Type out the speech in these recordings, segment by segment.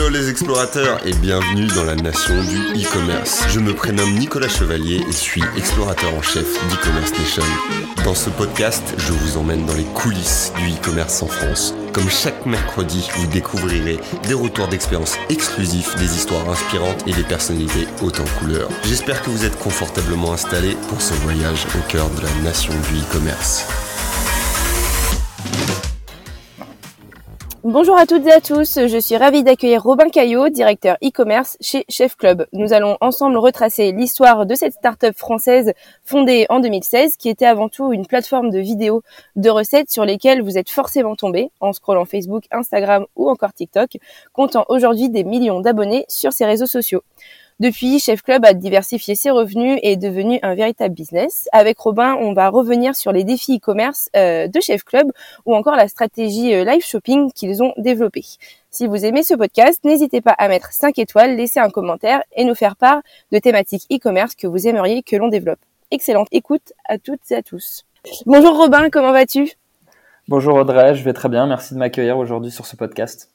Hello les explorateurs et bienvenue dans la nation du e-commerce. Je me prénomme Nicolas Chevalier et suis explorateur en chef d'e-commerce nation. Dans ce podcast, je vous emmène dans les coulisses du e-commerce en France. Comme chaque mercredi, vous découvrirez des retours d'expérience exclusifs, des histoires inspirantes et des personnalités hautes en couleurs. J'espère que vous êtes confortablement installés pour ce voyage au cœur de la nation du e-commerce. Bonjour à toutes et à tous, je suis ravie d'accueillir Robin Caillot, directeur e-commerce chez Chef Club. Nous allons ensemble retracer l'histoire de cette start-up française fondée en 2016 qui était avant tout une plateforme de vidéos de recettes sur lesquelles vous êtes forcément tombé en scrollant Facebook, Instagram ou encore TikTok, comptant aujourd'hui des millions d'abonnés sur ces réseaux sociaux. Depuis, Chef Club a diversifié ses revenus et est devenu un véritable business. Avec Robin, on va revenir sur les défis e-commerce euh, de Chef Club ou encore la stratégie euh, live shopping qu'ils ont développée. Si vous aimez ce podcast, n'hésitez pas à mettre 5 étoiles, laisser un commentaire et nous faire part de thématiques e-commerce que vous aimeriez que l'on développe. Excellente écoute à toutes et à tous. Bonjour Robin, comment vas-tu? Bonjour Audrey, je vais très bien. Merci de m'accueillir aujourd'hui sur ce podcast.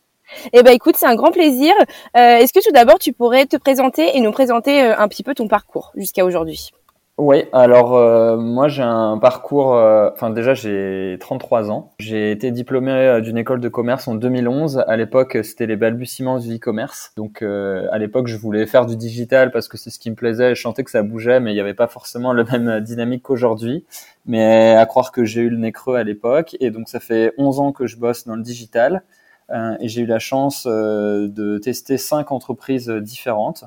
Eh ben écoute, c'est un grand plaisir. Euh, Est-ce que tout d'abord tu pourrais te présenter et nous présenter euh, un petit peu ton parcours jusqu'à aujourd'hui? Oui, alors euh, moi j'ai un parcours, enfin déjà j'ai 33 ans. J'ai été diplômé d'une école de commerce en 2011. À l'époque c'était les balbutiements du e-commerce. Donc à l'époque je voulais faire du digital parce que c'est ce qui me plaisait. Je sentais que ça bougeait mais il n'y avait pas forcément la même dynamique qu'aujourd'hui. Mais à croire que j'ai eu le nez creux à l'époque. Et donc ça fait 11 ans que je bosse dans le digital. Euh, et j'ai eu la chance euh, de tester cinq entreprises différentes.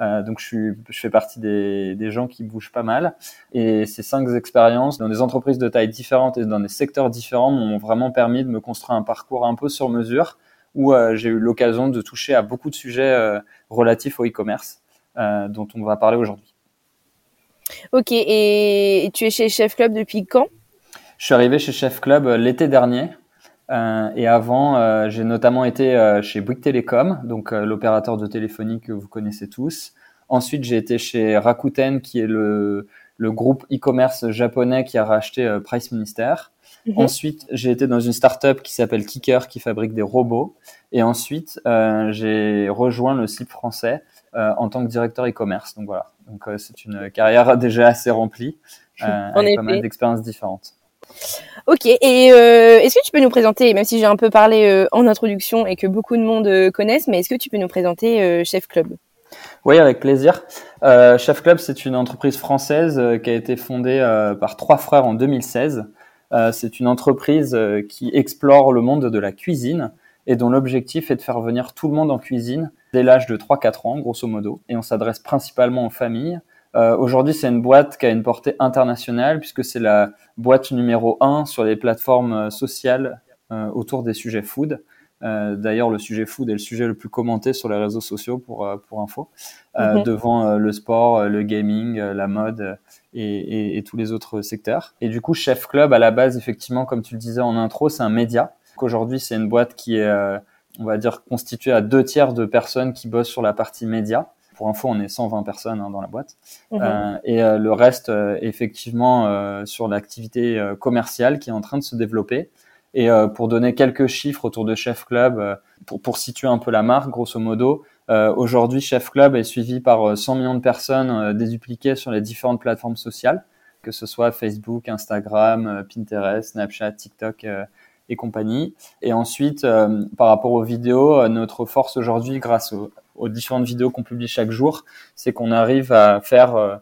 Euh, donc je, suis, je fais partie des, des, gens qui bougent pas mal. Et ces cinq expériences dans des entreprises de taille différentes et dans des secteurs différents m'ont vraiment permis de me construire un parcours un peu sur mesure où euh, j'ai eu l'occasion de toucher à beaucoup de sujets euh, relatifs au e-commerce dont on va parler aujourd'hui. Ok, et tu es chez Chef Club depuis quand? Je suis arrivé chez Chef Club l'été dernier. Euh, et avant, euh, j'ai notamment été euh, chez Bouygues Telecom, donc l'opérateur de téléphonie que vous connaissez tous. Ensuite, j'ai été chez Rakuten, qui est le, le groupe e-commerce japonais qui a racheté Price Minister. Mhm. Ensuite, j'ai été dans une startup qui s'appelle Kicker, qui fabrique des robots. Et ensuite, j'ai rejoint le site français en tant que directeur e-commerce. Donc voilà. Donc c'est une carrière déjà assez remplie, avec pas mal d'expériences différentes. Ok, et euh, est-ce que tu peux nous présenter, même si j'ai un peu parlé euh, en introduction et que beaucoup de monde euh, connaissent, mais est-ce que tu peux nous présenter Chef Club? Oui, avec plaisir. Chef Club, c'est une entreprise française qui a été fondée par trois frères en 2016. c'est une entreprise qui explore le monde de la cuisine et dont l'objectif est de faire venir tout le monde en cuisine dès l'âge de 3-4 ans, grosso modo. Et on s'adresse principalement aux familles, euh, aujourd'hui, c'est une boîte qui a une portée internationale puisque c'est la boîte numéro un sur les plateformes euh, sociales euh, autour des sujets food. D'ailleurs, le sujet food est le sujet le plus commenté sur les réseaux sociaux pour, pour info, mhm. devant le sport, le gaming, la mode et, et, tous les autres secteurs. Et du coup, Chef Club, à la base, effectivement, comme tu le disais en intro, c'est un média. Aujourd'hui, c'est une boîte qui est, on va dire, constituée à deux tiers de personnes qui bossent sur la partie média pour info, on est 120 personnes hein, dans la boîte. Mhm. Euh, et euh, le reste, euh, effectivement, sur l'activité commerciale qui est en train de se développer. Et pour donner quelques chiffres autour de Chef Club, pour, pour situer un peu la marque, grosso modo, aujourd'hui, Chef Club est suivi par 100 millions de personnes dédupliquées sur les différentes plateformes sociales, que ce soit Facebook, Instagram, Pinterest, Snapchat, TikTok et compagnie. Et ensuite, par rapport aux vidéos, notre force aujourd'hui, grâce au, aux différentes vidéos qu'on publie chaque jour, c'est qu'on arrive à faire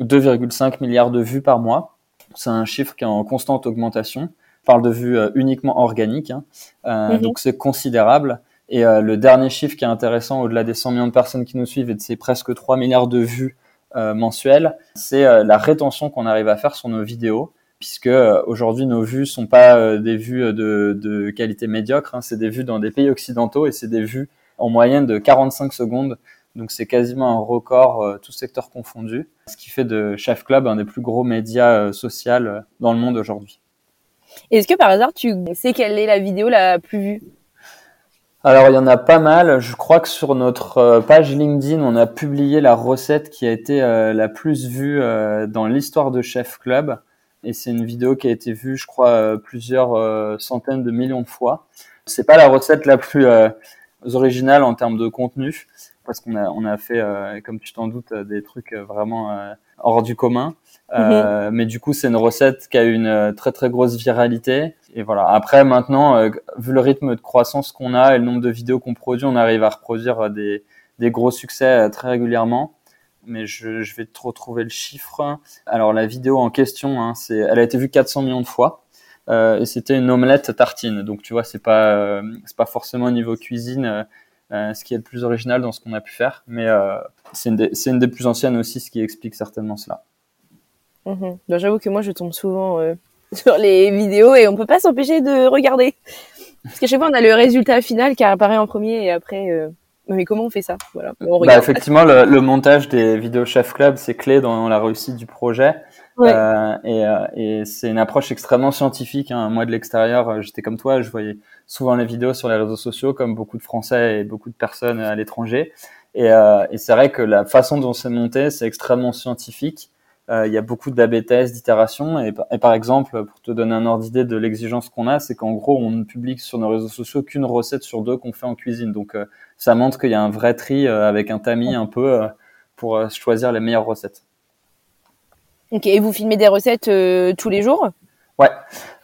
2,5 euh, milliards de vues par mois. C'est un chiffre qui est en constante augmentation. On parle de vues euh, uniquement organiques, hein. euh, mhm. donc c'est considérable. Et le dernier chiffre qui est intéressant, au-delà des 100 millions de personnes qui nous suivent et de ces presque 3 milliards de vues mensuelles, c'est la rétention qu'on arrive à faire sur nos vidéos puisque aujourd'hui nos vues sont pas des vues de, de qualité médiocre, hein, c'est des vues dans des pays occidentaux et c'est des vues en moyenne de 45 secondes. Donc c'est quasiment un record, euh, tout secteur confondu, ce qui fait de Chef Club un des plus gros médias euh, sociaux euh, dans le monde aujourd'hui. Est-ce que par hasard tu sais quelle est la vidéo la plus vue? Alors il y en a pas mal. Je crois que sur notre page LinkedIn, on a publié la recette qui a été la plus vue dans l'histoire de Chef Club. Et c'est une vidéo qui a été vue, je crois, plusieurs centaines de millions de fois. C'est pas la recette la plus originales en termes de contenu, parce qu'on a, on a fait, euh, comme tu t'en doutes, des trucs vraiment hors du commun. Mhm. Mais du coup, c'est une recette qui a une très très grosse viralité. Et voilà. Après, maintenant, vu le rythme de croissance qu'on a et le nombre de vidéos qu'on produit, on arrive à reproduire des, des gros succès très régulièrement mais je, je, vais te retrouver le chiffre. Alors la vidéo en question, hein, c'est, elle a été vue 400 millions de fois. Euh, et c'était une omelette tartine. Donc tu vois, c'est pas euh, c'est pas forcément au niveau cuisine euh, euh, ce qui est le plus original dans ce qu'on a pu faire, mais c'est une, des, une des plus anciennes aussi, ce qui explique certainement cela. Mmh. j'avoue que moi je tombe souvent sur les vidéos et on peut pas s'empêcher de regarder parce qu'à chaque fois on a le résultat final qui apparaît en premier et après mais comment on fait ça? Voilà. bah, Effectivement, le, le, montage des vidéos Chef Club, c'est clé dans la réussite du projet. Euh, et, euh, et c'est une approche extrêmement scientifique. Hein. Moi, de l'extérieur, euh, j'étais comme toi, je voyais souvent les vidéos sur les réseaux sociaux, comme beaucoup de Français et beaucoup de personnes à l'étranger. Et, euh, et c'est vrai que la façon dont c'est monté, c'est extrêmement scientifique. Il y a beaucoup d'AB tests, d'itérations. Et, par exemple, pour te donner un ordre d'idée de l'exigence qu'on a, c'est qu'en gros, on ne publie sur nos réseaux sociaux qu'une recette sur deux qu'on fait en cuisine. Donc, ça montre qu'il y a un vrai tri avec un tamis un peu pour choisir les meilleures recettes. Ok, et vous filmez des recettes euh, tous les jours? Ouais,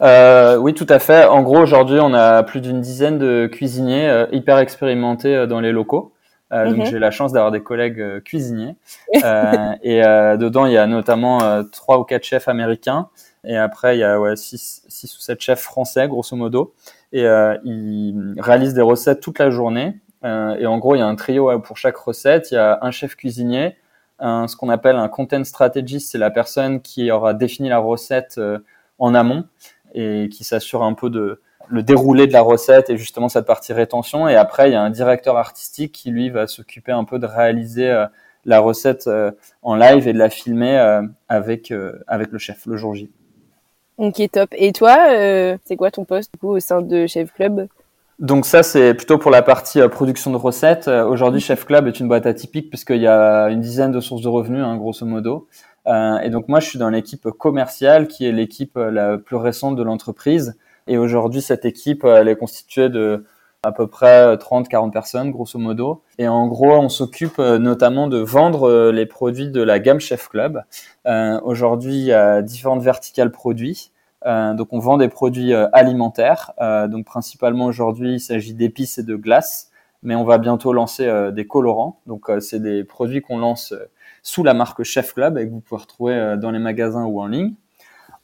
euh, oui, tout à fait. En gros, aujourd'hui, on a plus d'une dizaine de cuisiniers euh, hyper expérimentés dans les locaux. Donc, mhm. j'ai la chance d'avoir des collègues cuisiniers. et dedans, il y a notamment trois ou quatre chefs américains. Et après, il y a ouais, six, six ou sept chefs français, grosso modo. Et ils réalisent des recettes toute la journée. et en gros, il y a un trio pour chaque recette. Il y a un chef cuisinier, ce qu'on appelle un content strategist, c'est la personne qui aura défini la recette euh, en amont et qui s'assure un peu de le déroulé de la recette et justement cette partie rétention. Et après, il y a un directeur artistique qui lui va s'occuper un peu de réaliser euh, la recette euh, en live et de la filmer avec avec le chef le jour J. Ok, top. Et toi, c'est quoi ton poste du coup, au sein de Chef Club? Donc ça, c'est plutôt pour la partie euh, production de recettes. Euh, aujourd'hui, Chef Club est une boîte atypique puisqu'il y a une dizaine de sources de revenus, hein, grosso modo. Euh, et donc moi, je suis dans l'équipe commerciale, qui est l'équipe la plus récente de l'entreprise. Et aujourd'hui, cette équipe, elle est constituée de à peu près 30-40 personnes, grosso modo. Et en gros, on s'occupe notamment de vendre les produits de la gamme Chef Club. aujourd'hui, il y a différentes verticales produits. Euh, donc on vend des produits euh, alimentaires. Euh, donc principalement aujourd'hui, il s'agit d'épices et de glaces, mais on va bientôt lancer des colorants. Donc c'est des produits qu'on lance sous la marque Chef Club et que vous pouvez retrouver dans les magasins ou en ligne.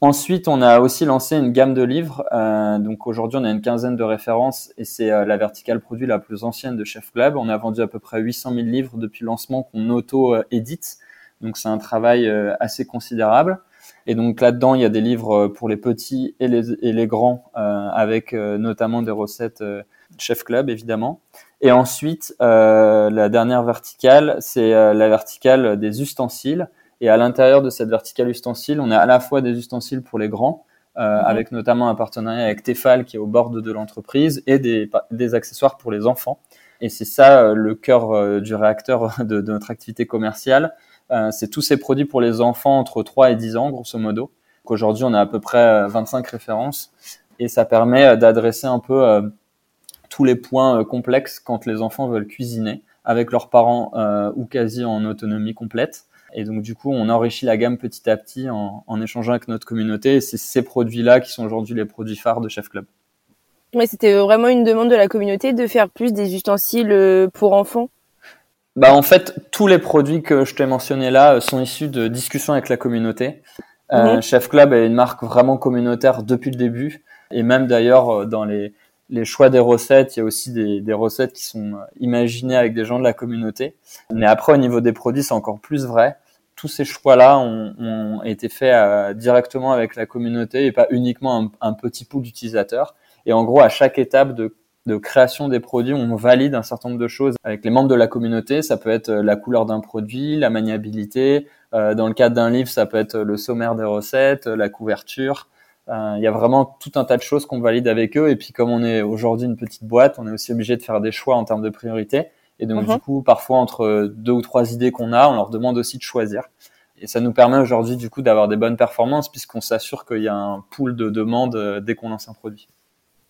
Ensuite, on a aussi lancé une gamme de livres. donc aujourd'hui, on a une quinzaine de références et c'est la verticale produit la plus ancienne de Chef Club. On a vendu à peu près 800 000 livres depuis le lancement qu'on auto-édite. Donc c'est un travail assez considérable. Et donc là-dedans, il y a des livres euh, pour les petits et les, et les grands, euh, avec euh, notamment des recettes Chef Club, évidemment. Et ensuite, la dernière verticale, c'est la verticale des ustensiles. Et à l'intérieur de cette verticale ustensile, on a à la fois des ustensiles pour les grands, mhm. avec notamment un partenariat avec Tefal qui est au bord de l'entreprise, et des, des accessoires pour les enfants. Et c'est ça le cœur du réacteur de, de notre activité commerciale. Euh, c'est tous ces produits pour les enfants entre 3 et 10 ans, grosso modo. Aujourd'hui, on a à peu près 25 euh, références et ça permet euh, d'adresser un peu tous les points complexes quand les enfants veulent cuisiner avec leurs parents ou quasi en autonomie complète. Et donc du coup, on enrichit la gamme petit à petit en, échangeant avec notre communauté. Et c'est ces produits-là qui sont aujourd'hui les produits phares de Chef Club. Ouais, c'était vraiment une demande de la communauté de faire plus des ustensiles pour enfants bah en fait, tous les produits que je t'ai mentionnés là euh, sont issus de discussions avec la communauté. Euh, mhm. Chef Club est une marque vraiment communautaire depuis le début. Et même d'ailleurs, euh, dans les, les choix des recettes, il y a aussi des, des recettes qui sont imaginées avec des gens de la communauté. Mais après, au niveau des produits, c'est encore plus vrai. Tous ces choix-là ont, ont, été faits directement avec la communauté et pas uniquement un, un petit pool d'utilisateurs. Et en gros, à chaque étape de de création des produits, on valide un certain nombre de choses avec les membres de la communauté. Ça peut être euh, la couleur d'un produit, la maniabilité. Euh, dans le cadre d'un livre, ça peut être le sommaire des recettes, la couverture. Euh, il y a vraiment tout un tas de choses qu'on valide avec eux. Et puis comme on est aujourd'hui une petite boîte, on est aussi obligé de faire des choix en termes de priorité. Et donc mhm. du coup, parfois entre deux ou trois idées qu'on a, on leur demande aussi de choisir. Et ça nous permet aujourd'hui du coup d'avoir des bonnes performances puisqu'on s'assure qu'il y a un pool de demandes dès qu'on lance un produit.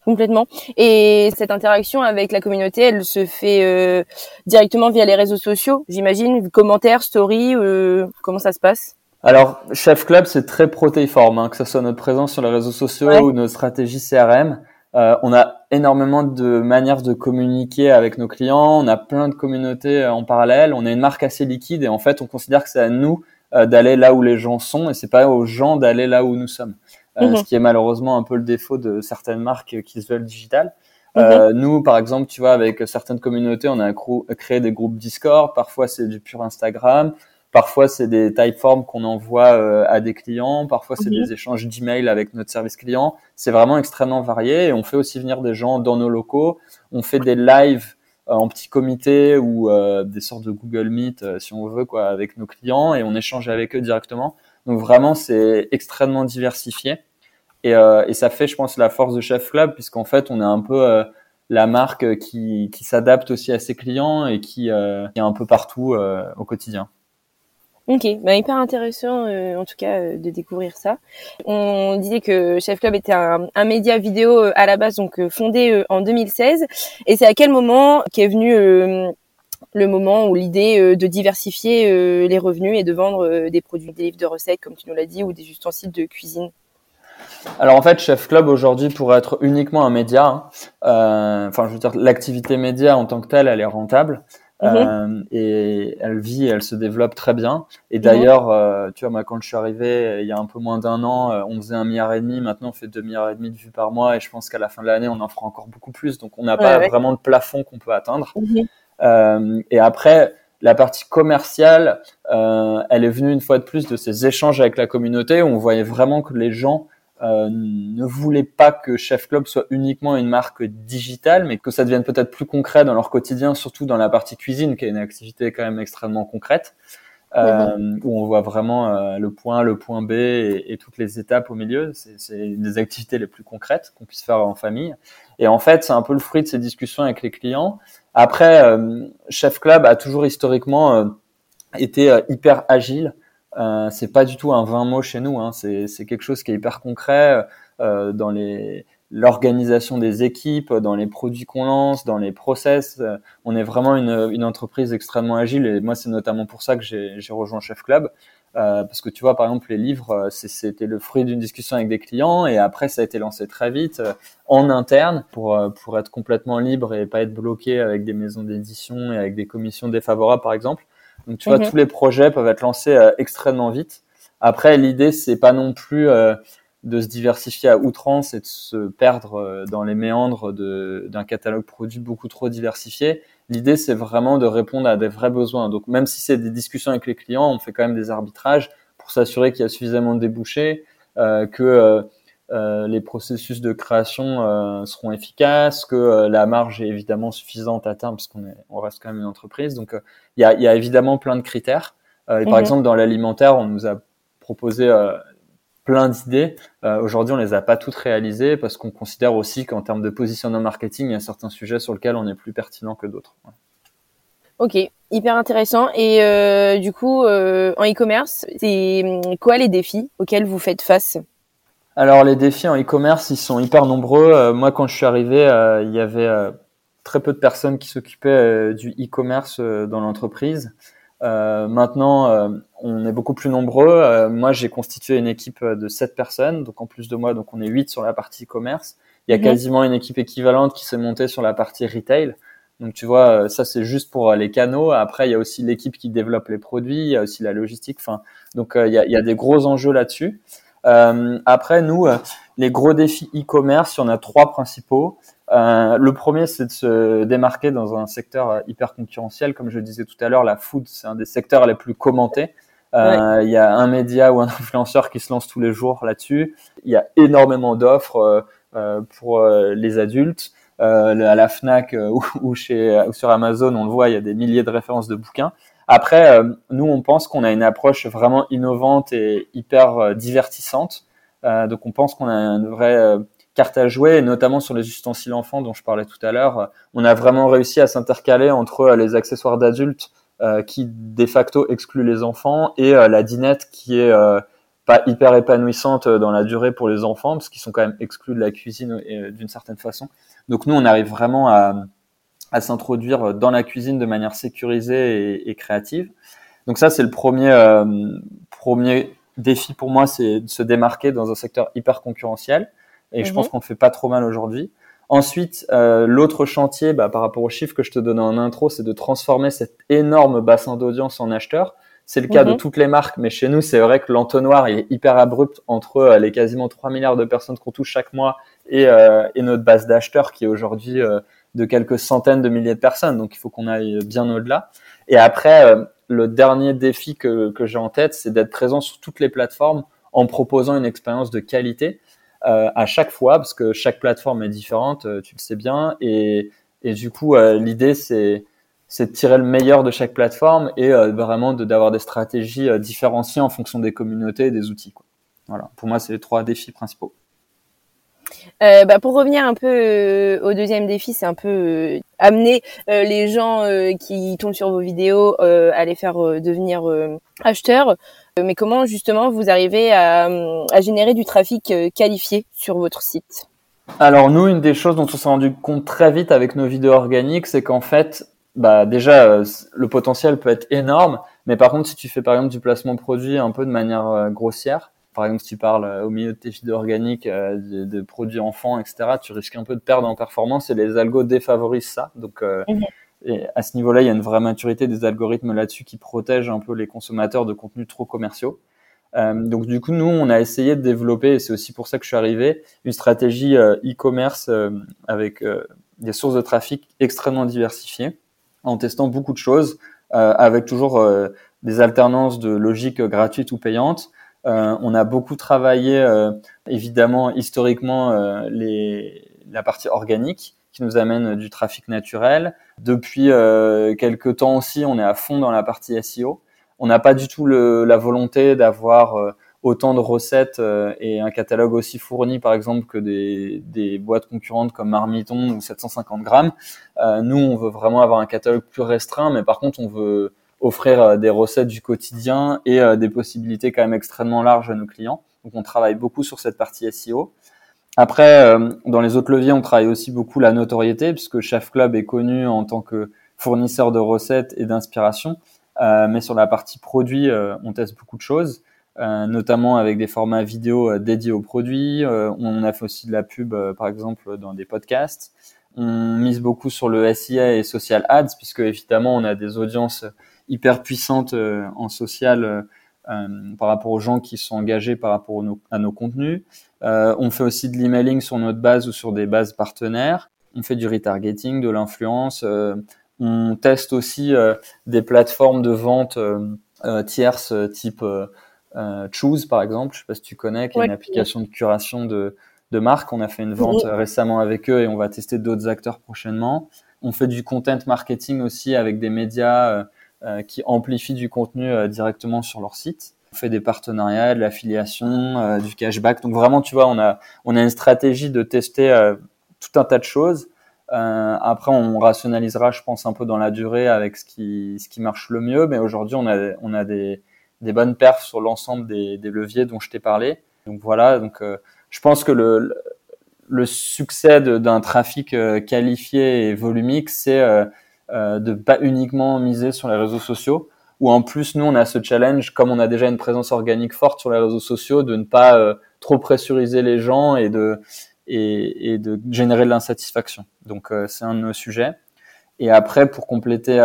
Complètement. Et cette interaction avec la communauté, elle se fait euh, directement via les réseaux sociaux, j'imagine, commentaires, stories, euh, comment ça se passe? Alors, Chef Club, c'est très protéiforme, hein, que ce soit notre présence sur les réseaux sociaux ou notre stratégie CRM. Euh, on a énormément de manières de communiquer avec nos clients, on a plein de communautés en parallèle, on a une marque assez liquide et en fait, on considère que c'est à nous d'aller là où les gens sont et c'est pas aux gens d'aller là où nous sommes. Euh, mhm. ce qui est malheureusement un peu le défaut de certaines marques qui se veulent digitales. Mhm. Euh, nous, par exemple, tu vois, avec certaines communautés, on a créé des groupes Discord. Parfois, c'est du pur Instagram. Parfois, c'est des typeforms qu'on envoie euh, à des clients. Parfois, c'est mhm. des échanges d'emails avec notre service client. C'est vraiment extrêmement varié. Et on fait aussi venir des gens dans nos locaux. On fait des lives en petit comité ou des sortes de Google Meet, si on veut, quoi, avec nos clients. Et on échange avec eux directement. Donc vraiment, c'est extrêmement diversifié. Et, euh, et, ça fait, je pense, la force de Chef Club, puisqu'en fait, on est un peu euh, la marque qui, qui s'adapte aussi à ses clients et qui, euh, est un peu partout au quotidien. Ok, bah hyper intéressant en tout cas de découvrir ça. On disait que Chef Club était un, un média vidéo à la base, donc fondé en 2016. Et c'est à quel moment qu'est venu le moment où l'idée euh, de diversifier euh, les revenus et de vendre euh, des produits, des livres de recettes, comme tu nous l'as dit, ou des ustensiles de cuisine alors en fait, Chef Club aujourd'hui pourrait être uniquement un média. Hein. enfin, je veux dire, l'activité média en tant que telle, elle est rentable. Mhm. et elle vit, elle se développe très bien. Et d'ailleurs, tu vois, moi, quand je suis arrivé il y a un peu moins d'un an, on faisait un milliard et demi. Maintenant, on fait deux milliards et demi de vues par mois. Et je pense qu'à la fin de l'année, on en fera encore beaucoup plus. Donc, on n'a pas vraiment de plafond qu'on peut atteindre. Mhm. Euh, et après, la partie commerciale, euh, elle est venue une fois de plus de ces échanges avec la communauté où on voyait vraiment que les gens euh, ne voulaient pas que Chef Club soit uniquement une marque digitale, mais que ça devienne peut-être plus concret dans leur quotidien, surtout dans la partie cuisine, qui est une activité quand même extrêmement concrète, euh, où on voit vraiment euh, le point, le point B et, toutes les étapes au milieu. C'est des activités les plus concrètes qu'on puisse faire en famille. Et en fait, c'est un peu le fruit de ces discussions avec les clients. Après, euh, Chef Club a toujours historiquement euh, été euh, hyper agile. C'est pas du tout un 20 mots chez nous. Hein. C'est, quelque chose qui est hyper concret dans les l'organisation des équipes, dans les produits qu'on lance, dans les process. On est vraiment une, une entreprise extrêmement agile et moi c'est notamment pour ça que j'ai, j'ai rejoint Chef Club. Euh, parce que tu vois, par exemple, les livres, euh, c'était le fruit d'une discussion avec des clients et après, ça a été lancé très vite euh, en interne pour, pour être complètement libre et pas être bloqué avec des maisons d'édition et avec des commissions défavorables, par exemple. Donc, tu vois, mhm. tous les projets peuvent être lancés extrêmement vite. Après, l'idée, c'est pas non plus de se diversifier à outrance et de se perdre dans les méandres d'un catalogue produit beaucoup trop diversifié. L'idée, c'est vraiment de répondre à des vrais besoins. Donc, même si c'est des discussions avec les clients, on fait quand même des arbitrages pour s'assurer qu'il y a suffisamment de débouchés, euh, que euh, euh, les processus de création euh, seront efficaces, que euh, la marge est évidemment suffisante à terme, parce qu'on est, on reste quand même une entreprise. Donc, il y a, y, a, évidemment plein de critères. et par mhm. exemple, dans l'alimentaire, on nous a proposé plein d'idées. Euh, Aujourd'hui, on les a pas toutes réalisées parce qu'on considère aussi qu'en termes de positionnement marketing, il y a certains sujets sur lesquels on est plus pertinent que d'autres. Ok, hyper intéressant. Et euh, du coup, euh, en e-commerce, c'est hum, quoi les défis auxquels vous faites face? Alors les défis en e-commerce, ils sont hyper nombreux. Moi, quand je suis arrivé, il y avait très peu de personnes qui s'occupaient du e-commerce dans l'entreprise. Euh, maintenant, euh, on est beaucoup plus nombreux. Euh, moi, j'ai constitué une équipe de 7 personnes, donc en plus de moi, donc on est 8 sur la partie commerce. Il y a mhm. quasiment une équipe équivalente qui s'est montée sur la partie retail. Donc tu vois, ça c'est juste pour les canaux. Après, il y a aussi l'équipe qui développe les produits, il y a aussi la logistique. Enfin, donc il y, a, il y a des gros enjeux là-dessus. après, nous, les gros défis e-commerce, il y en a trois principaux. Euh, le premier, c'est de se démarquer dans un secteur euh, hyper concurrentiel. Comme je le disais tout à l'heure, la food, c'est un des secteurs les plus commentés. Euh, il y a un média ou un influenceur qui se lance tous les jours là-dessus. Il y a énormément d'offres euh, pour les adultes. à la Fnac ou, chez, ou sur Amazon, on le voit, il y a des milliers de références de bouquins. Après, nous, on pense qu'on a une approche vraiment innovante et hyper divertissante. donc, on pense qu'on a une vraie carte à jouer, notamment sur les ustensiles enfants dont je parlais tout à l'heure. On a vraiment réussi à s'intercaler entre euh, les accessoires d'adultes euh, qui de facto excluent les enfants et euh, la dinette qui est pas hyper épanouissantes dans la durée pour les enfants parce qu'ils sont quand même exclus de la cuisine d'une certaine façon. Donc nous, on arrive vraiment à, à s'introduire dans la cuisine de manière sécurisée et, et créative. Donc ça, c'est le premier premier défi pour moi, c'est de se démarquer dans un secteur hyper concurrentiel. Et je pense mhm. qu'on fait pas trop mal aujourd'hui. Ensuite, euh, l'autre chantier, bah, par rapport aux chiffres que je te donnais en intro, c'est de transformer cet énorme bassin d'audience en acheteurs. C'est le cas de mhm. toutes les marques, mais chez nous, c'est vrai que l'entonnoir est hyper abrupt entre euh, les quasiment 3 milliards de personnes qu'on touche chaque mois et, euh, et notre base d'acheteurs qui est aujourd'hui euh, de quelques centaines de milliers de personnes. Donc, il faut qu'on aille bien au-delà. Et après, euh, le dernier défi que, que j'ai en tête, c'est d'être présent sur toutes les plateformes en proposant une expérience de qualité à chaque fois, parce que chaque plateforme est différente, euh, tu le sais bien, et, et du coup, euh, l'idée c'est c'est de tirer le meilleur de chaque plateforme et euh, vraiment d'avoir des stratégies différenciées en fonction des communautés et des outils. Voilà, pour moi, c'est les trois défis principaux. Euh, bah, pour revenir un peu euh, au deuxième défi, c'est un peu euh, amener les gens qui tombent sur vos vidéos à les faire devenir acheteurs. Mais comment justement vous arrivez à, à générer du trafic qualifié sur votre site? Alors nous, une des choses dont on s'est rendu compte très vite avec nos vidéos organiques, c'est qu'en fait, bah déjà le potentiel peut être énorme, mais par contre si tu fais par exemple du placement produit un peu de manière grossière, par exemple, si tu parles euh, au milieu de tes vidéos organiques euh, de, produits enfants, etc., tu risques un peu de perdre en performance et les algos défavorisent ça. Donc, euh, mhm. Et à ce niveau-là, il y a une vraie maturité des algorithmes là-dessus qui protègent un peu les consommateurs de contenus trop commerciaux. donc, du coup, nous, on a essayé de développer, et c'est aussi pour ça que je suis arrivé, une stratégie e-commerce avec des sources de trafic extrêmement diversifiées, en testant beaucoup de choses, avec toujours des alternances de logiques gratuites ou payantes euh, on a beaucoup travaillé, euh, évidemment, historiquement, euh, la partie organique qui nous amène du trafic naturel. Depuis quelques temps aussi, on est à fond dans la partie SEO. On n'a pas du tout le, la volonté d'avoir autant de recettes et un catalogue aussi fourni, par exemple, que des, des boîtes concurrentes comme Marmiton ou 750 grammes. nous, on veut vraiment avoir un catalogue plus restreint, mais par contre, on veut offrir euh, des recettes du quotidien et euh, des possibilités quand même extrêmement larges à nos clients. Donc on travaille beaucoup sur cette partie SEO. Après, euh, dans les autres leviers, on travaille aussi beaucoup la notoriété, puisque Chef Club est connu en tant que fournisseur de recettes et d'inspiration. mais sur la partie produit, on teste beaucoup de choses, notamment avec des formats vidéo dédiés aux produits. on a fait aussi de la pub, par exemple, dans des podcasts. On mise beaucoup sur le SIA et social ads, puisque évidemment, on a des audiences hyper puissante euh, en social euh, euh, par rapport aux gens qui sont engagés par rapport à nos contenus. On fait aussi de l'emailing sur notre base ou sur des bases partenaires. On fait du retargeting, de l'influence. on teste aussi des plateformes de vente tierces type Choose par exemple. Je sais pas si tu connais, qui est une application de curation de, de marques. On a fait une vente récemment avec eux et on va tester d'autres acteurs prochainement. On fait du content marketing aussi avec des médias euh, qui amplifient du contenu euh, directement sur leur site. On fait des partenariats, de l'affiliation, euh, du cashback. Donc vraiment, tu vois, on a on a une stratégie de tester tout un tas de choses. après, on rationalisera, je pense, un peu dans la durée avec ce qui ce qui marche le mieux. Mais aujourd'hui, on a on a des des bonnes perfs sur l'ensemble des, leviers dont je t'ai parlé. Donc voilà. Donc je pense que le le succès d'un trafic qualifié et volumique, c'est euh, de pas uniquement miser sur les réseaux sociaux. Ou en plus, nous, on a ce challenge, comme on a déjà une présence organique forte sur les réseaux sociaux, de ne pas euh, trop pressuriser les gens et de générer de l'insatisfaction. Donc, euh, c'est un de nos sujets. Et après, pour compléter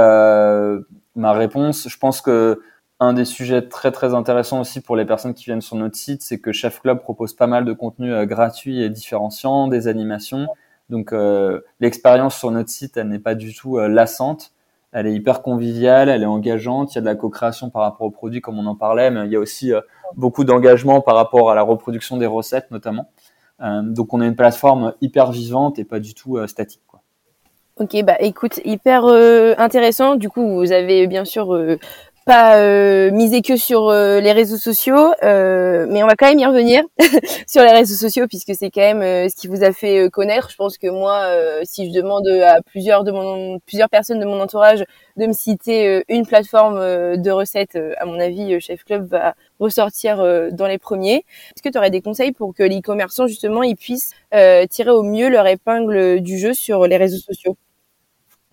ma réponse, je pense que un des sujets très très intéressants aussi pour les personnes qui viennent sur notre site, c'est que Chef Club propose pas mal de contenus gratuits et différenciants, des animations, donc euh, l'expérience sur notre site, elle n'est pas du tout euh, lassante. Elle est hyper conviviale, elle est engageante. Il y a de la co-création par rapport aux produits, comme on en parlait, mais il y a aussi euh, beaucoup d'engagement par rapport à la reproduction des recettes, notamment. donc on a une plateforme hyper vivante et pas du tout statique. Quoi. Ok, bah écoute, hyper intéressant. Du coup, vous avez bien sûr pas euh, miser que sur euh, les réseaux sociaux, euh, mais on va quand même y revenir sur les réseaux sociaux puisque c'est quand même ce qui vous a fait connaître. Je pense que moi, si je demande à plusieurs de mon plusieurs personnes de mon entourage de me citer une plateforme de recettes, à mon avis, Chef Club va ressortir dans les premiers. Est-ce que tu aurais des conseils pour que les commerçants justement ils puissent tirer au mieux leur épingle du jeu sur les réseaux sociaux?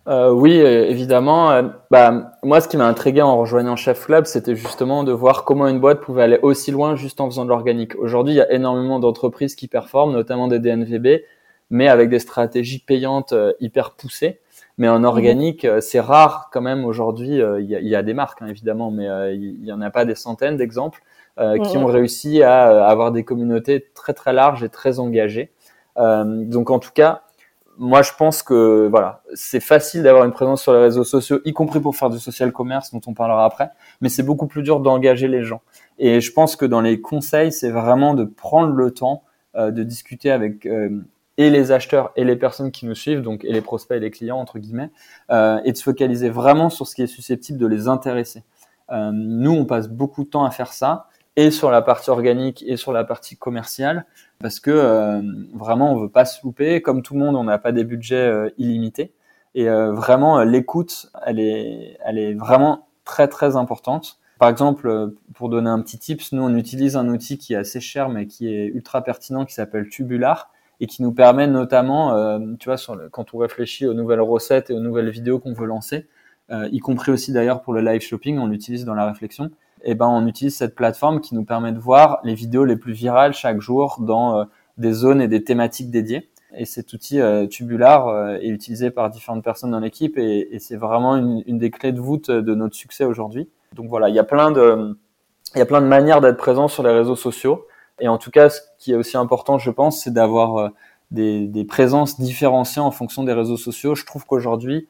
Euh, oui, euh, évidemment. Euh, bah, moi, ce qui m'a intrigué en rejoignant Chef Club, c'était justement de voir comment une boîte pouvait aller aussi loin juste en faisant de l'organique. Aujourd'hui, il y a énormément d'entreprises qui performent, notamment des DNVB, mais avec des stratégies payantes hyper poussées. Mais en organique, c'est rare quand même aujourd'hui. Il y, a, des marques, hein, évidemment, mais il y en a pas des centaines d'exemples qui ont réussi à avoir des communautés très très larges et très engagées. donc, en tout cas, moi, je pense que voilà, c'est facile d'avoir une présence sur les réseaux sociaux, y compris pour faire du social commerce, dont on parlera après. Mais c'est beaucoup plus dur d'engager les gens. Et je pense que dans les conseils, c'est vraiment de prendre le temps euh, de discuter avec euh, et les acheteurs et les personnes qui nous suivent, donc et les prospects et les clients entre guillemets, euh, et de se focaliser vraiment sur ce qui est susceptible de les intéresser. Euh, nous, on passe beaucoup de temps à faire ça et sur la partie organique et sur la partie commerciale parce que euh, vraiment on veut pas se louper. Comme tout le monde on n'a pas des budgets euh, illimités. Et euh, vraiment l'écoute elle est elle est vraiment très très importante. Par exemple pour donner un petit tips nous on utilise un outil qui est assez cher mais qui est ultra pertinent qui s'appelle Tubular et qui nous permet notamment tu vois quand on réfléchit aux nouvelles recettes et aux nouvelles vidéos qu'on veut lancer y compris aussi d'ailleurs pour le live shopping on l'utilise dans la réflexion eh ben, on utilise cette plateforme qui nous permet de voir les vidéos les plus virales chaque jour dans euh, des zones et des thématiques dédiées. Et cet outil euh, tubular euh, est utilisé par différentes personnes dans l'équipe et, c'est vraiment une, une, des clés de voûte de notre succès aujourd'hui. Donc voilà, il y a plein de, il y a plein de manières d'être présent sur les réseaux sociaux. Et en tout cas, ce qui est aussi important, je pense, c'est d'avoir des, des, présences différenciées en fonction des réseaux sociaux. Je trouve qu'aujourd'hui,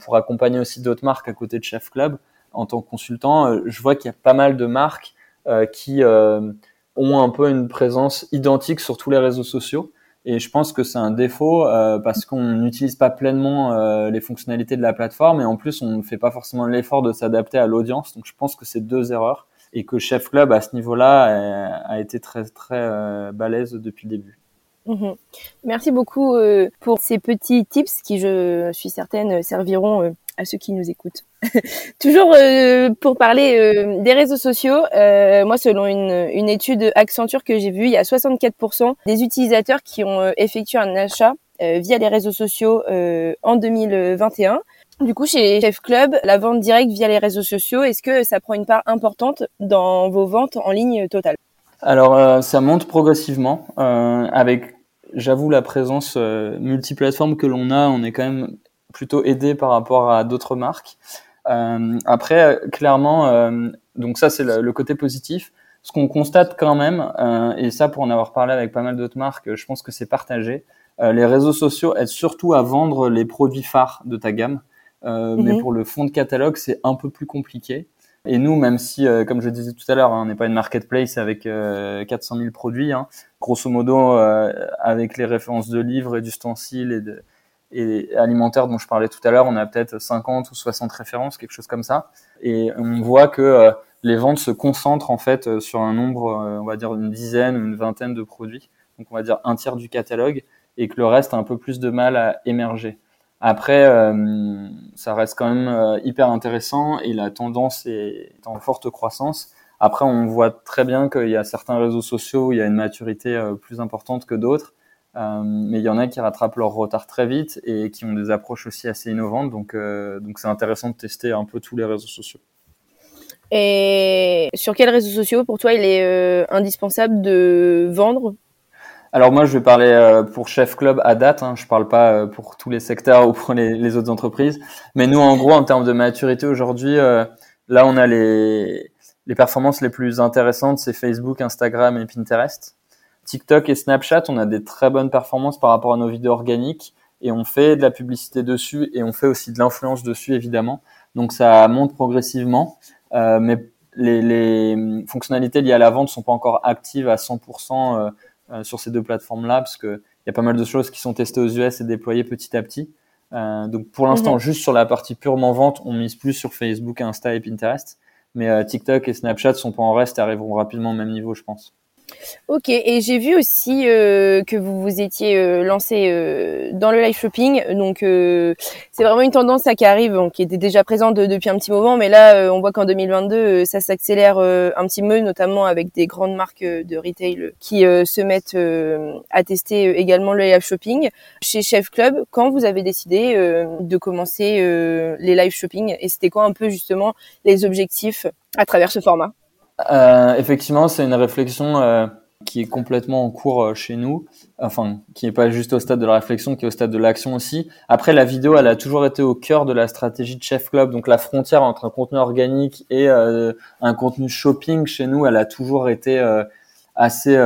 pour accompagner aussi d'autres marques à côté de Chef Club, en tant que consultant, euh, je vois qu'il y a pas mal de marques euh, qui euh, ont un peu une présence identique sur tous les réseaux sociaux. Et je pense que c'est un défaut parce qu'on n'utilise pas pleinement les fonctionnalités de la plateforme et en plus on ne fait pas forcément l'effort de s'adapter à l'audience. Donc je pense que c'est deux erreurs et que Chef Club à ce niveau-là a, été très très balèze depuis le début. Mhm. Merci beaucoup pour ces petits tips qui, je suis certaine, serviront à ceux qui nous écoutent. Toujours euh, pour parler euh, des réseaux sociaux, euh, moi selon une, une, étude Accenture que j'ai vue, il y a 64% des utilisateurs qui ont effectué un achat via les réseaux sociaux en 2021. Du coup, chez Chef Club, la vente directe via les réseaux sociaux, est-ce que ça prend une part importante dans vos ventes en ligne totale? Alors, ça monte progressivement. avec, j'avoue, la présence multiplateforme que l'on a, on est quand même plutôt aidé par rapport à d'autres marques. Euh, après, clairement, euh, donc ça c'est le, côté positif. Ce qu'on constate quand même, euh, et ça pour en avoir parlé avec pas mal d'autres marques, je pense que c'est partagé. les réseaux sociaux aident surtout à vendre les produits phares de ta gamme, mais mhm. pour le fond de catalogue c'est un peu plus compliqué. Et nous, même si, comme je disais tout à l'heure, hein, on n'est pas une marketplace avec 400 000 produits, hein, grosso modo, avec les références de livres et d'ustensiles et de, et alimentaire dont je parlais tout à l'heure, on a peut-être 50 ou 60 références, quelque chose comme ça. Et on voit que euh, les ventes se concentrent en fait euh, sur un nombre, euh, on va dire une dizaine ou une vingtaine de produits. Donc on va dire un tiers du catalogue et que le reste a un peu plus de mal à émerger. Après, ça reste quand même hyper intéressant et la tendance est en forte croissance. Après, on voit très bien qu'il y a certains réseaux sociaux où il y a une maturité plus importante que d'autres. Euh, mais il y en a qui rattrapent leur retard très vite et qui ont des approches aussi assez innovantes. Donc, euh, donc c'est intéressant de tester un peu tous les réseaux sociaux. Et sur quels réseaux sociaux, pour toi, il est euh, indispensable de vendre? Alors moi, je vais parler pour Chef Club à date. Hein. Je parle pas pour tous les secteurs ou pour les, les, autres entreprises. Mais nous, en gros, en termes de maturité aujourd'hui, là, on a les, les performances les plus intéressantes, c'est Facebook, Instagram et Pinterest. TikTok et Snapchat, on a des très bonnes performances par rapport à nos vidéos organiques et on fait de la publicité dessus et on fait aussi de l'influence dessus évidemment. Donc ça monte progressivement, euh, mais les, les, fonctionnalités liées à la vente sont pas encore actives à 100% euh, euh, sur ces deux plateformes-là parce que il y a pas mal de choses qui sont testées aux US et déployées petit à petit. Euh, donc pour l'instant, mhm. juste sur la partie purement vente, on mise plus sur Facebook, Insta et Pinterest. Mais TikTok et Snapchat sont pas en reste et arriveront rapidement au même niveau, je pense. Ok, et j'ai vu aussi euh, que vous vous étiez euh, lancé euh, dans le live shopping, donc c'est vraiment une tendance qui arrive, qui était déjà présente depuis un petit moment, mais là on voit qu'en 2022 ça s'accélère un petit peu, notamment avec des grandes marques de retail qui se mettent à tester également le live shopping. Chez Chef Club, quand vous avez décidé de commencer les live shopping, et c'était quoi un peu justement les objectifs à travers ce format? Euh, effectivement, c'est une réflexion euh, qui est complètement en cours euh, chez nous, enfin, qui n'est pas juste au stade de la réflexion, qui est au stade de l'action aussi. Après, la vidéo, elle a toujours été au cœur de la stratégie de Chef Club, donc la frontière entre un contenu organique et un contenu shopping chez nous, elle a toujours été assez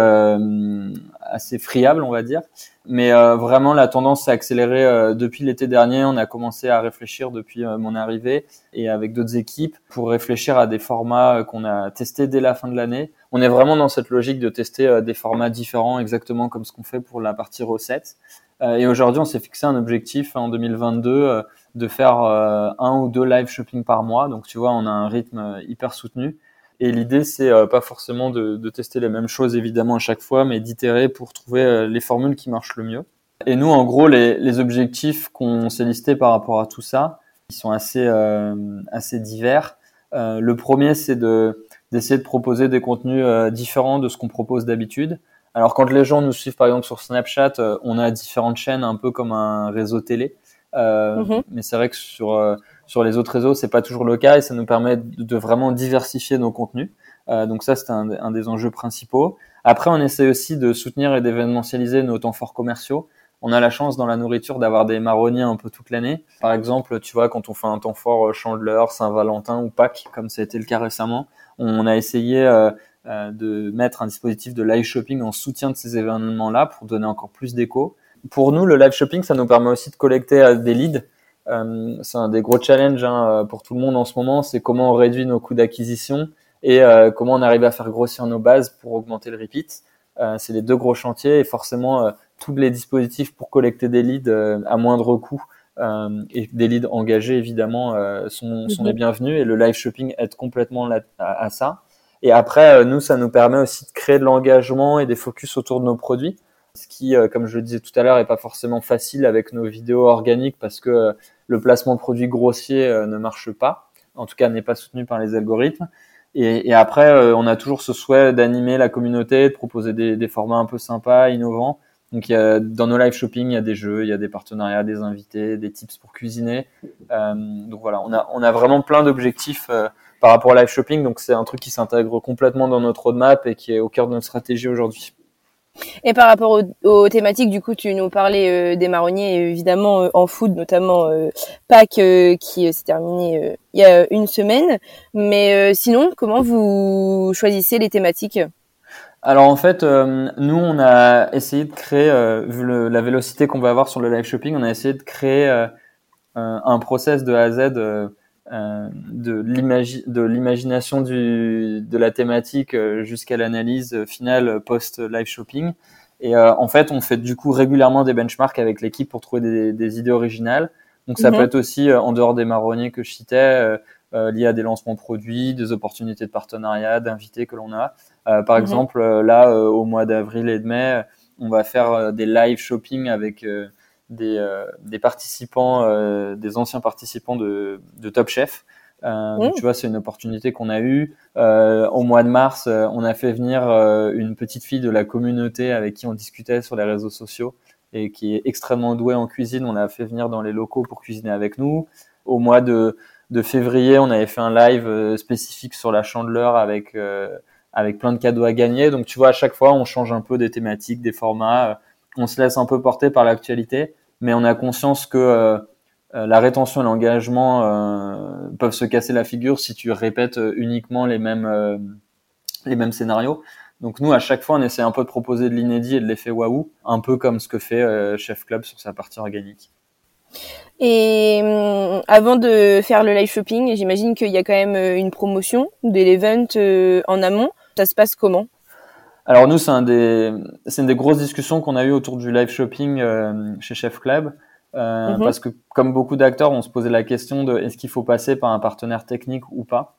assez friable, on va dire. Mais euh, vraiment, la tendance s'est accélérée euh, depuis l'été dernier. On a commencé à réfléchir depuis euh, mon arrivée et avec d'autres équipes pour réfléchir à des formats qu'on a testés dès la fin de l'année. On est vraiment dans cette logique de tester des formats différents, exactement comme ce qu'on fait pour la partie recette. et aujourd'hui, on s'est fixé un objectif en 2022 de faire un ou deux live shopping par mois. Donc, tu vois, on a un rythme hyper soutenu. Et l'idée, c'est euh, pas forcément de, de, tester les mêmes choses évidemment à chaque fois, mais d'itérer pour trouver euh, les formules qui marchent le mieux. Et nous, en gros, les, les objectifs qu'on s'est listés par rapport à tout ça, ils sont assez euh, assez divers. le premier, c'est de d'essayer de proposer des contenus différents de ce qu'on propose d'habitude. Alors quand les gens nous suivent par exemple sur Snapchat, on a différentes chaînes un peu comme un réseau télé. Mm-hmm. Mais c'est vrai que sur sur les autres réseaux, c'est pas toujours le cas et ça nous permet de vraiment diversifier nos contenus. Euh, donc ça, c'est un, des enjeux principaux. Après, on essaie aussi de soutenir et d'événementialiser nos temps forts commerciaux. On a la chance dans la nourriture d'avoir des marronniers un peu toute l'année. Par exemple, tu vois, quand on fait un temps fort euh, Chandeleur, Saint-Valentin ou Pâques, comme ça a été le cas récemment, on a essayé euh, euh, de mettre un dispositif de live shopping en soutien de ces événements-là pour donner encore plus d'écho. Pour nous, le live shopping, ça nous permet aussi de collecter des leads euh, c'est un des gros challenges hein, euh, pour tout le monde en ce moment, c'est comment on réduit nos coûts d'acquisition et euh, comment on arrive à faire grossir nos bases pour augmenter le repeat. c'est les deux gros chantiers et forcément tous les dispositifs pour collecter des leads à moindre coût et des leads engagés évidemment sont, sont, les mhm. bienvenus et le live shopping aide complètement à, ça. Et après, nous, ça nous permet aussi de créer de l'engagement et des focus autour de nos produits ce qui, comme je le disais tout à l'heure, est pas forcément facile avec nos vidéos organiques parce que le placement de produits grossiers euh, ne marche pas, en tout cas n'est pas soutenu par les algorithmes. Et, après, euh, on a toujours ce souhait d'animer la communauté, de proposer des, formats un peu sympas, innovants. Donc dans nos live shopping, il y a des jeux, il y a des partenariats, des invités, des tips pour cuisiner. Euh, donc voilà, on a, vraiment plein d'objectifs par rapport au live shopping. Donc c'est un truc qui s'intègre complètement dans notre roadmap et qui est au cœur de notre stratégie aujourd'hui. Et par rapport aux, thématiques, du coup, tu nous parlais euh, des marronniers, évidemment euh, en food, notamment euh, Pâques qui s'est terminé il y a une semaine. Mais sinon, comment vous choisissez les thématiques? Alors en fait, nous on a essayé de créer, vu la vélocité qu'on va avoir sur le live shopping, on a essayé de créer un process de A à Z euh, de l'imagination de la thématique euh, jusqu'à l'analyse finale post live shopping. Et euh, en fait, on fait du coup régulièrement des benchmarks avec l'équipe pour trouver des, idées originales. Donc ça mhm. peut être aussi en dehors des marronniers que je citais, lié à des lancements produits, des opportunités de partenariat, d'invités que l'on a. par mhm. exemple, là, au mois d'avril et de mai, on va faire des live shopping avec des, euh, des participants, euh, des anciens participants de, de Top Chef. Euh, Tu vois, c'est une opportunité qu'on a eue. Euh, au mois de mars, euh, on a fait venir une petite fille de la communauté avec qui on discutait sur les réseaux sociaux et qui est extrêmement douée en cuisine. On l'a fait venir dans les locaux pour cuisiner avec nous. Au mois de, de février, on avait fait un live spécifique sur la chandeleur avec avec plein de cadeaux à gagner. Donc tu vois, à chaque fois, on change un peu des thématiques, des formats. On se laisse un peu porter par l'actualité mais on a conscience que euh, euh, la rétention et l'engagement euh, peuvent se casser la figure si tu répètes uniquement les mêmes les mêmes scénarios. Donc nous, à chaque fois, on essaie un peu de proposer de l'inédit et de l'effet waouh, un peu comme ce que fait Chef Club sur sa partie organique. Et hum, avant de faire le live shopping, j'imagine qu'il y a quand même une promotion de l'event en amont. Ça se passe comment? Alors nous, c'est un des, c'est une des grosses discussions qu'on a eues autour du live shopping euh, chez Chef Club, euh, mhm. parce que comme beaucoup d'acteurs, on se posait la question de est-ce qu'il faut passer par un partenaire technique ou pas?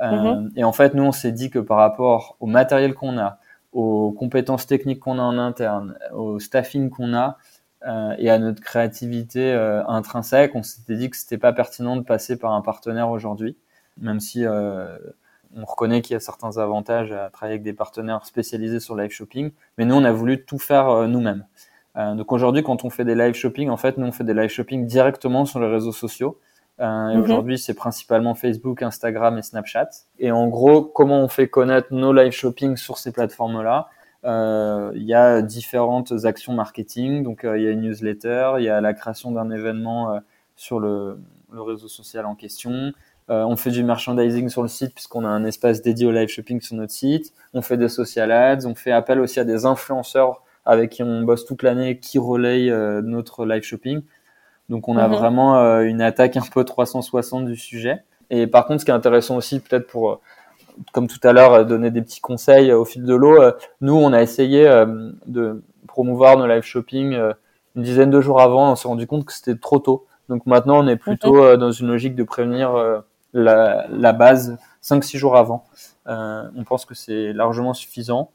Mhm. Et en fait, nous, on s'est dit que par rapport au matériel qu'on a, aux compétences techniques qu'on a en interne, au staffing qu'on a euh, et à notre créativité euh, intrinsèque, on s'était dit que c'était pas pertinent de passer par un partenaire aujourd'hui, même si euh, on reconnaît qu'il y a certains avantages à travailler avec des partenaires spécialisés sur live shopping, mais nous on a voulu tout faire euh, nous-mêmes. Euh, donc aujourd'hui, quand on fait des live shopping, en fait, nous on fait des live shopping directement sur les réseaux sociaux. Euh, et mhm. Aujourd'hui, c'est principalement Facebook, Instagram et Snapchat. Et en gros, comment on fait connaître nos live shopping sur ces plateformes-là? Euh, Il y a différentes actions marketing. Donc, euh, il y a une newsletter, il y a la création d'un événement sur le, le, réseau social en question. On fait du merchandising sur le site puisqu'on a un espace dédié au live shopping sur notre site. On fait des social ads. On fait appel aussi à des influenceurs avec qui on bosse toute l'année qui relayent notre live shopping. Donc on a mhm. vraiment euh, une attaque un peu 360 du sujet. Et par contre, ce qui est intéressant aussi, peut-être pour, euh, comme tout à l'heure, euh, donner des petits conseils au fil de l'eau, nous, on a essayé de promouvoir nos live shopping une dizaine de jours avant. On s'est rendu compte que c'était trop tôt. Donc maintenant, on est plutôt dans une logique de prévenir la, la, base 5-6 jours avant. on pense que c'est largement suffisant.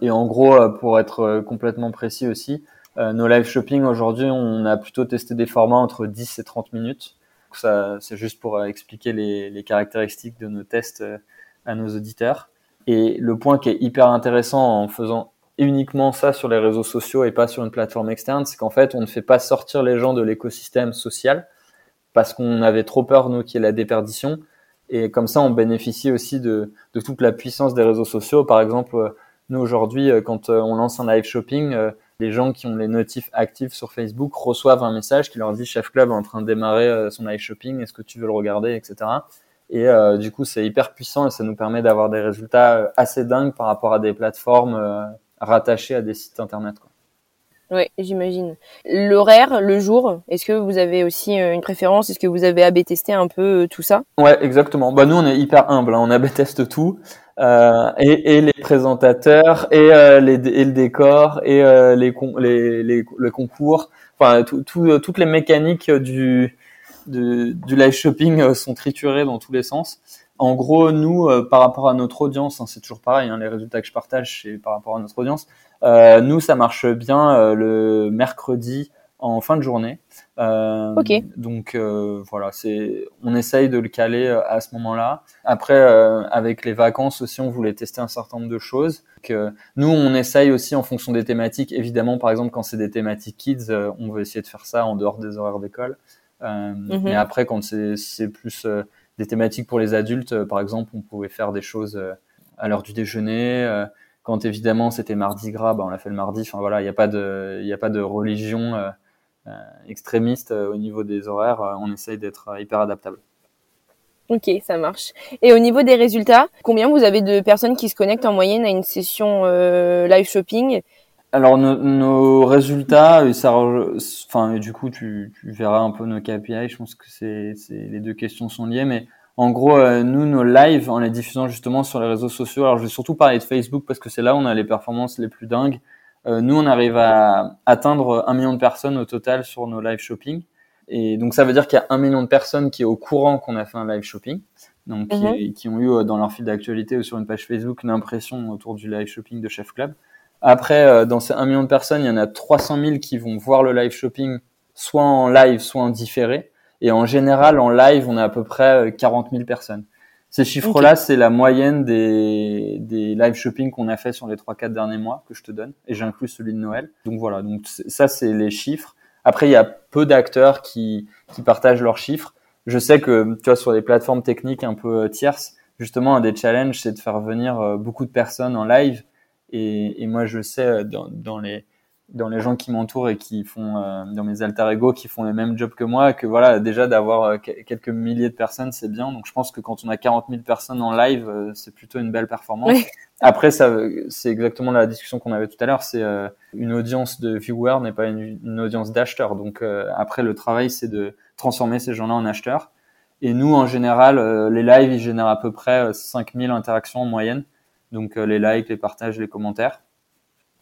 et en gros, pour être complètement précis aussi, euh, nos live shopping aujourd'hui, on a plutôt testé des formats entre 10 et 30 minutes. Ça, c'est juste pour euh, expliquer les, les, caractéristiques de nos tests euh, à nos auditeurs. Et le point qui est hyper intéressant en faisant uniquement ça sur les réseaux sociaux et pas sur une plateforme externe, c'est qu'en fait, on ne fait pas sortir les gens de l'écosystème social parce qu'on avait trop peur, nous, qu'il y ait la déperdition. Et comme ça, on bénéficie aussi de, toute la puissance des réseaux sociaux. Par exemple, nous, aujourd'hui, quand on lance un live shopping, les gens qui ont les notifs actifs sur Facebook reçoivent un message qui leur dit Chef Club est en train de démarrer euh, son live shopping, est-ce que tu veux le regarder, etc. Et euh, du coup, c'est hyper puissant et ça nous permet d'avoir des résultats euh, assez dingues par rapport à des plateformes rattachées à des sites internet. Oui, j'imagine. L'horaire, le jour, est-ce que vous avez aussi une préférence? Est-ce que vous avez AB testé un peu tout ça? Ouais, exactement. Bah nous, on est hyper humble. Hein. On AB teste tout. Euh, et, les présentateurs et, euh, les, et le décor et euh, les, les, les, le concours enfin tout, tout, toutes les mécaniques du du, du live shopping sont triturées dans tous les sens en gros nous par rapport à notre audience hein, c'est toujours pareil hein, les résultats que je partage c'est par rapport à notre audience nous ça marche bien le mercredi en fin de journée. Euh. Donc euh, voilà, c'est, on essaye de le caler euh, à ce moment-là. Après, euh, avec les vacances aussi, on voulait tester un certain nombre de choses. Que nous, on essaye aussi en fonction des thématiques. Évidemment, par exemple, quand c'est des thématiques kids, on veut essayer de faire ça en dehors des horaires d'école. Mhm. Mais après, quand c'est, c'est plus des thématiques pour les adultes, par exemple, on pouvait faire des choses à l'heure du déjeuner. Quand évidemment c'était mardi gras, bah, on l'a fait le mardi. Enfin voilà, il n'y a pas de, il n'y a pas de religion. Euh, extrémiste euh, au niveau des horaires, euh, on essaye d'être hyper adaptable. Ok, ça marche. Et au niveau des résultats, combien vous avez de personnes qui se connectent en moyenne à une session live shopping? Alors nos résultats, ça, enfin du coup tu, tu, verras un peu nos KPI. Je pense que c'est les deux questions sont liées, mais en gros nous nos lives en les diffusant justement sur les réseaux sociaux. Alors je vais surtout parler de Facebook parce que c'est là où on a les performances les plus dingues. Euh, nous, on arrive à atteindre un million de personnes au total sur nos live shopping. Et donc, ça veut dire qu'il y a un million de personnes qui est au courant qu'on a fait un live shopping. Donc, qui, mhm. ont eu euh, dans leur fil d'actualité ou sur une page Facebook une impression autour du live shopping de Chef Club. Après, euh, dans ces un million de personnes, il y en a 300 000 qui vont voir le live shopping soit en live, soit en différé. Et en général, en live, on a à peu près 40 000 personnes. Ces chiffres-là, c'est la moyenne des, des live shopping qu'on a fait sur les 3-4 derniers mois que je te donne, et j'inclus celui de Noël. Donc voilà, donc ça c'est les chiffres. Après, il y a peu d'acteurs qui, qui partagent leurs chiffres. Je sais que, tu vois, sur les plateformes techniques un peu euh, tierces, justement, un des challenges, c'est de faire venir euh, beaucoup de personnes en live. Et, et moi, je sais, euh, dans, dans les, dans les gens qui m'entourent et qui font euh, dans mes alter ego qui font le même job que moi que voilà déjà d'avoir euh, quelques milliers de personnes c'est bien. Donc je pense que quand on a 40 000 personnes en live euh, c'est plutôt une belle performance. Après ça c'est exactement la discussion qu'on avait tout à l'heure c'est une audience de viewers n'est pas une, une audience d'acheteurs. Donc après le travail c'est de transformer ces gens-là en acheteurs. Et nous en général les lives ils génèrent à peu près 5000 interactions en moyenne. Donc les likes les partages les commentaires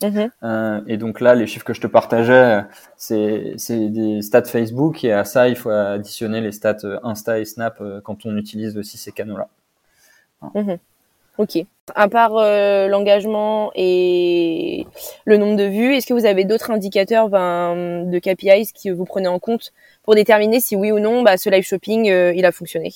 Mhm. Euh, et donc là, les chiffres que je te partageais, c'est des stats Facebook et à ça, il faut additionner les stats euh, Insta et Snap euh, quand on utilise aussi ces canaux-là. Mhm. Ok. À part euh, l'engagement et le nombre de vues, est-ce que vous avez d'autres indicateurs ben, de KPIs que vous prenez en compte pour déterminer si oui ou non bah, ce live shopping euh, il a fonctionné?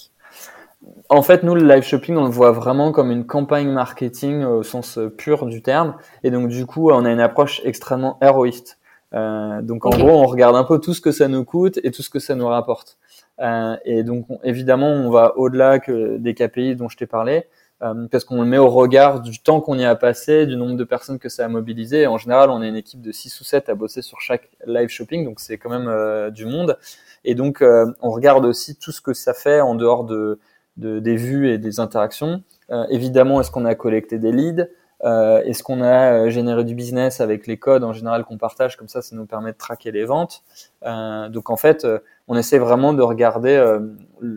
En fait, nous, le live shopping, on le voit vraiment comme une campagne marketing au sens pur du terme. Et donc, du coup, on a une approche extrêmement héroïste. Euh, donc, en gros, on regarde un peu tout ce que ça nous coûte et tout ce que ça nous rapporte. Euh, et donc, évidemment, on va au-delà que des KPI dont je t'ai parlé. Euh, parce qu'on le met au regard du temps qu'on y a passé, du nombre de personnes que ça a mobilisé. En général, on est une équipe de 6 ou 7 à bosser sur chaque live shopping, donc c'est quand même euh, du monde. Et donc, euh, on regarde aussi tout ce que ça fait en dehors de, de des vues et des interactions. évidemment, est-ce qu'on a collecté des leads? Est-ce qu'on a généré du business avec les codes en général qu'on partage? Comme ça, ça nous permet de traquer les ventes. donc, en fait, on essaie vraiment de regarder euh,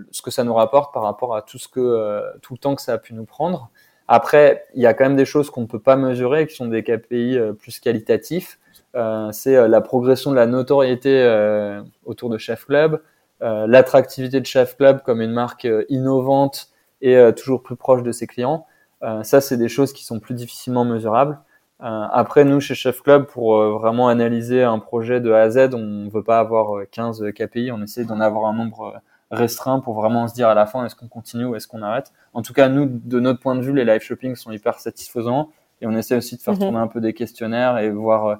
ce que ça nous rapporte par rapport à tout ce que euh, tout le temps que ça a pu nous prendre. Après, il y a quand même des choses qu'on ne peut pas mesurer, qui sont des KPI euh, plus qualitatifs. c'est la progression de la notoriété autour de Chef Club, l'attractivité de Chef Club comme une marque innovante et toujours plus proche de ses clients. ça, c'est des choses qui sont plus difficilement mesurables. Euh, après, nous, chez Chef Club, pour euh, vraiment analyser un projet de A à Z, on ne veut pas avoir 15 euh, KPI, on essaie d'en avoir un nombre restreint pour vraiment se dire à la fin est-ce qu'on continue ou est-ce qu'on arrête? En tout cas, nous, de notre point de vue, les live shopping sont hyper satisfaisants et on essaie aussi de faire mhm. tourner un peu des questionnaires et voir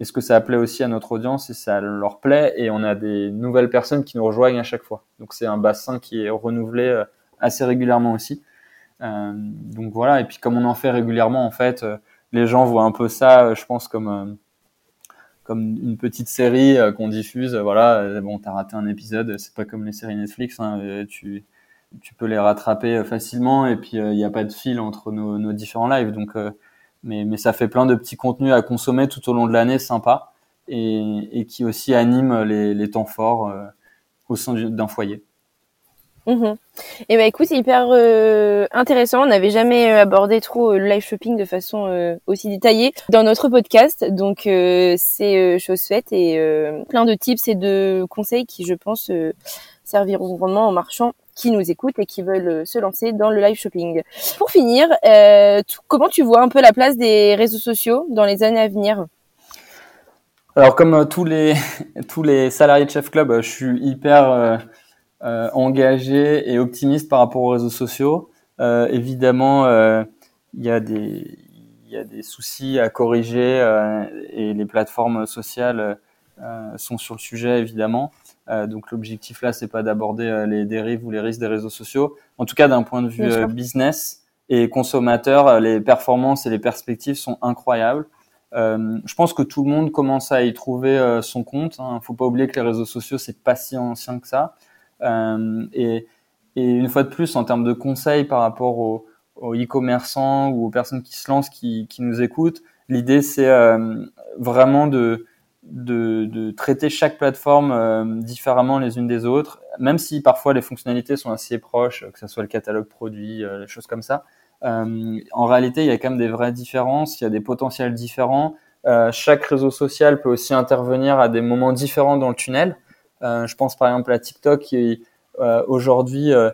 est-ce que ça plaît aussi à notre audience et ça leur plaît et on a des nouvelles personnes qui nous rejoignent à chaque fois. Donc c'est un bassin qui est renouvelé assez régulièrement aussi. Euh, donc voilà, et puis comme on en fait régulièrement, en fait, les gens voient un peu ça, euh, je pense, comme euh, comme une petite série euh, qu'on diffuse. Voilà, bon, t'as raté un épisode, c'est pas comme les séries Netflix. Hein, tu tu peux les rattraper facilement et puis il n'y a pas de fil entre nos, nos différents lives. Donc, mais, mais ça fait plein de petits contenus à consommer tout au long de l'année, sympa, et, et qui aussi animent les, les temps forts au sein d'un foyer. Mhm. Et eh ben écoute, c'est hyper euh, intéressant. On n'avait jamais euh, abordé trop euh, le live shopping de façon aussi détaillée dans notre podcast, donc c'est chose faite et plein de tips et de conseils qui, je pense, serviront vraiment aux marchands qui nous écoutent et qui veulent se lancer dans le live shopping. Pour finir, comment tu vois un peu la place des réseaux sociaux dans les années à venir? Alors comme tous les tous les salariés de Chef Club, je suis hyper euh, engagé et optimiste par rapport aux réseaux sociaux. Euh, évidemment, euh, il y il y a des soucis à corriger et les plateformes sociales sont sur le sujet évidemment. Donc l'objectif là, c'est pas d'aborder les dérives ou les risques des réseaux sociaux. En tout cas, d'un point de vue business et consommateur, les performances et les perspectives sont incroyables. Euh, je pense que tout le monde commence à y trouver son compte. Hein. Faut pas oublier que les réseaux sociaux c'est pas si ancien que ça. Euh, et, et, une fois de plus, en termes de conseils par rapport aux, e-commerçants ou aux personnes qui se lancent, qui, qui nous écoutent, l'idée c'est euh, vraiment de, de, traiter chaque plateforme euh, différemment les unes des autres, même si parfois les fonctionnalités sont assez proches, que ce soit le catalogue produit, euh, les choses comme ça. Euh, en réalité, il y a quand même des vraies différences, il y a des potentiels différents. chaque réseau social peut aussi intervenir à des moments différents dans le tunnel. Euh, je pense par exemple à TikTok qui euh, aujourd'hui euh,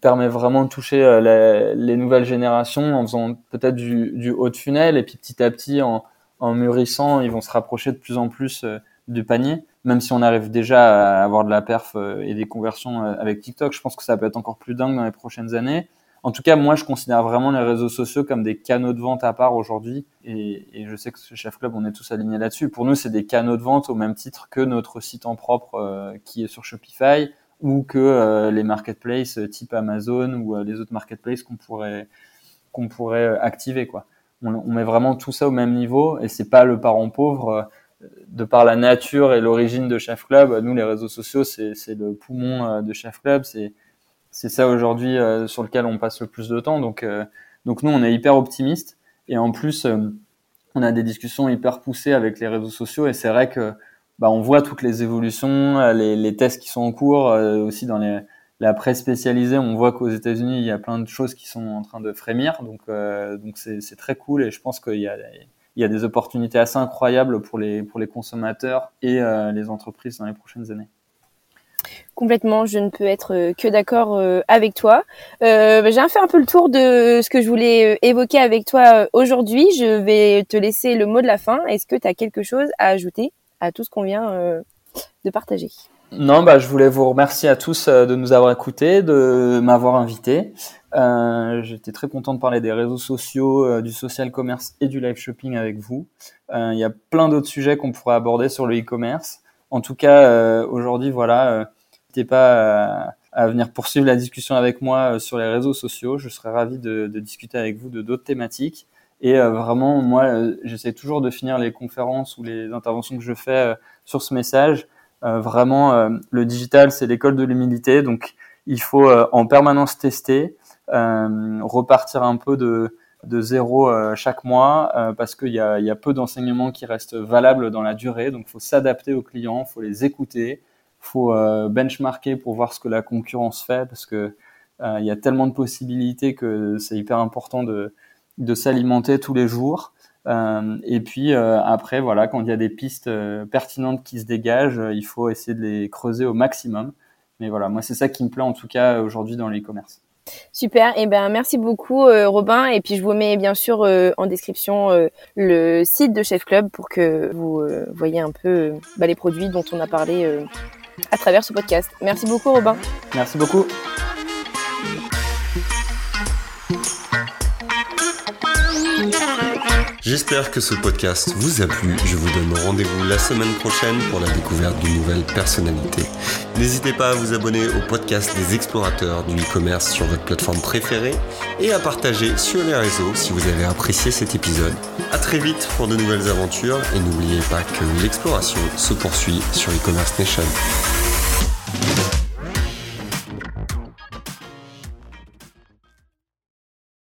permet vraiment de toucher les, nouvelles générations en faisant peut-être du, du, haut de funnel et puis petit à petit en, en mûrissant, ils vont se rapprocher de plus en plus du panier. Même si on arrive déjà à avoir de la perf et des conversions avec TikTok, je pense que ça peut être encore plus dingue dans les prochaines années. En tout cas, moi, je considère vraiment les réseaux sociaux comme des canaux de vente à part aujourd'hui. Et, je sais que chez Chef Club, on est tous alignés là-dessus. Pour nous, c'est des canaux de vente au même titre que notre site en propre euh, qui est sur Shopify ou que euh, les marketplaces type Amazon ou euh, les autres marketplaces qu'on pourrait qu'on pourrait activer. Quoi. On, met vraiment tout ça au même niveau et c'est pas le parent pauvre. de par la nature et l'origine de Chef Club, nous, les réseaux sociaux, c'est le poumon de Chef Club. C'est c'est ça aujourd'hui euh, sur lequel on passe le plus de temps. Donc, euh, donc nous, on est hyper optimiste et en plus, euh, on a des discussions hyper poussées avec les réseaux sociaux et c'est vrai que bah, on voit toutes les évolutions, les tests qui sont en cours, aussi dans les, la presse spécialisée, on voit qu'aux États-Unis, il y a plein de choses qui sont en train de frémir. Donc, donc c'est très cool et je pense qu'il y a, il y a des opportunités assez incroyables pour les, pour les consommateurs et les entreprises dans les prochaines années. Complètement, je ne peux être que d'accord avec toi. Euh, J'ai fait un peu le tour de ce que je voulais évoquer avec toi aujourd'hui. Je vais te laisser le mot de la fin. Est-ce que tu as quelque chose à ajouter à tout ce qu'on vient de partager? Non, bah, je voulais vous remercier à tous de nous avoir écoutés, de m'avoir invité. Euh, J'étais très content de parler des réseaux sociaux, euh, du social commerce et du live shopping avec vous. Euh, il y a plein d'autres sujets qu'on pourrait aborder sur le e-commerce. En tout cas, euh, aujourd'hui, voilà, n'hésitez pas à, venir poursuivre la discussion avec moi sur les réseaux sociaux. Je serais ravi de discuter avec vous de d'autres thématiques. Et vraiment, moi, j'essaie toujours de finir les conférences ou les interventions que je fais sur ce message. Vraiment, le digital, c'est l'école de l'humilité. Donc, il faut en permanence tester, euh, repartir un peu de, de zéro euh, chaque mois euh, parce qu'il y a, y a peu d'enseignements qui restent valables dans la durée. Donc, il faut s'adapter aux clients, il faut les écouter, il faut benchmarker pour voir ce que la concurrence fait parce que il y a tellement de possibilités que c'est hyper important de, de s'alimenter tous les jours. Euh, et puis après, voilà, quand il y a des pistes pertinentes qui se dégagent, il faut essayer de les creuser au maximum. Mais voilà, moi c'est ça qui me plaît en tout cas aujourd'hui dans l'e-commerce. Super, et eh ben merci beaucoup euh, Robin et puis je vous mets bien sûr euh, en description euh, le site de Chef Club pour que vous voyez un peu bah, les produits dont on a parlé à travers ce podcast. Merci beaucoup Robin. Merci beaucoup. J'espère que ce podcast vous a plu. Je vous donne rendez-vous la semaine prochaine pour la découverte d'une nouvelle personnalité. N'hésitez pas à vous abonner au podcast des explorateurs du e-commerce sur votre plateforme préférée et à partager sur les réseaux si vous avez apprécié cet épisode. A très vite pour de nouvelles aventures et n'oubliez pas que l'exploration se poursuit sur e-commerce nation.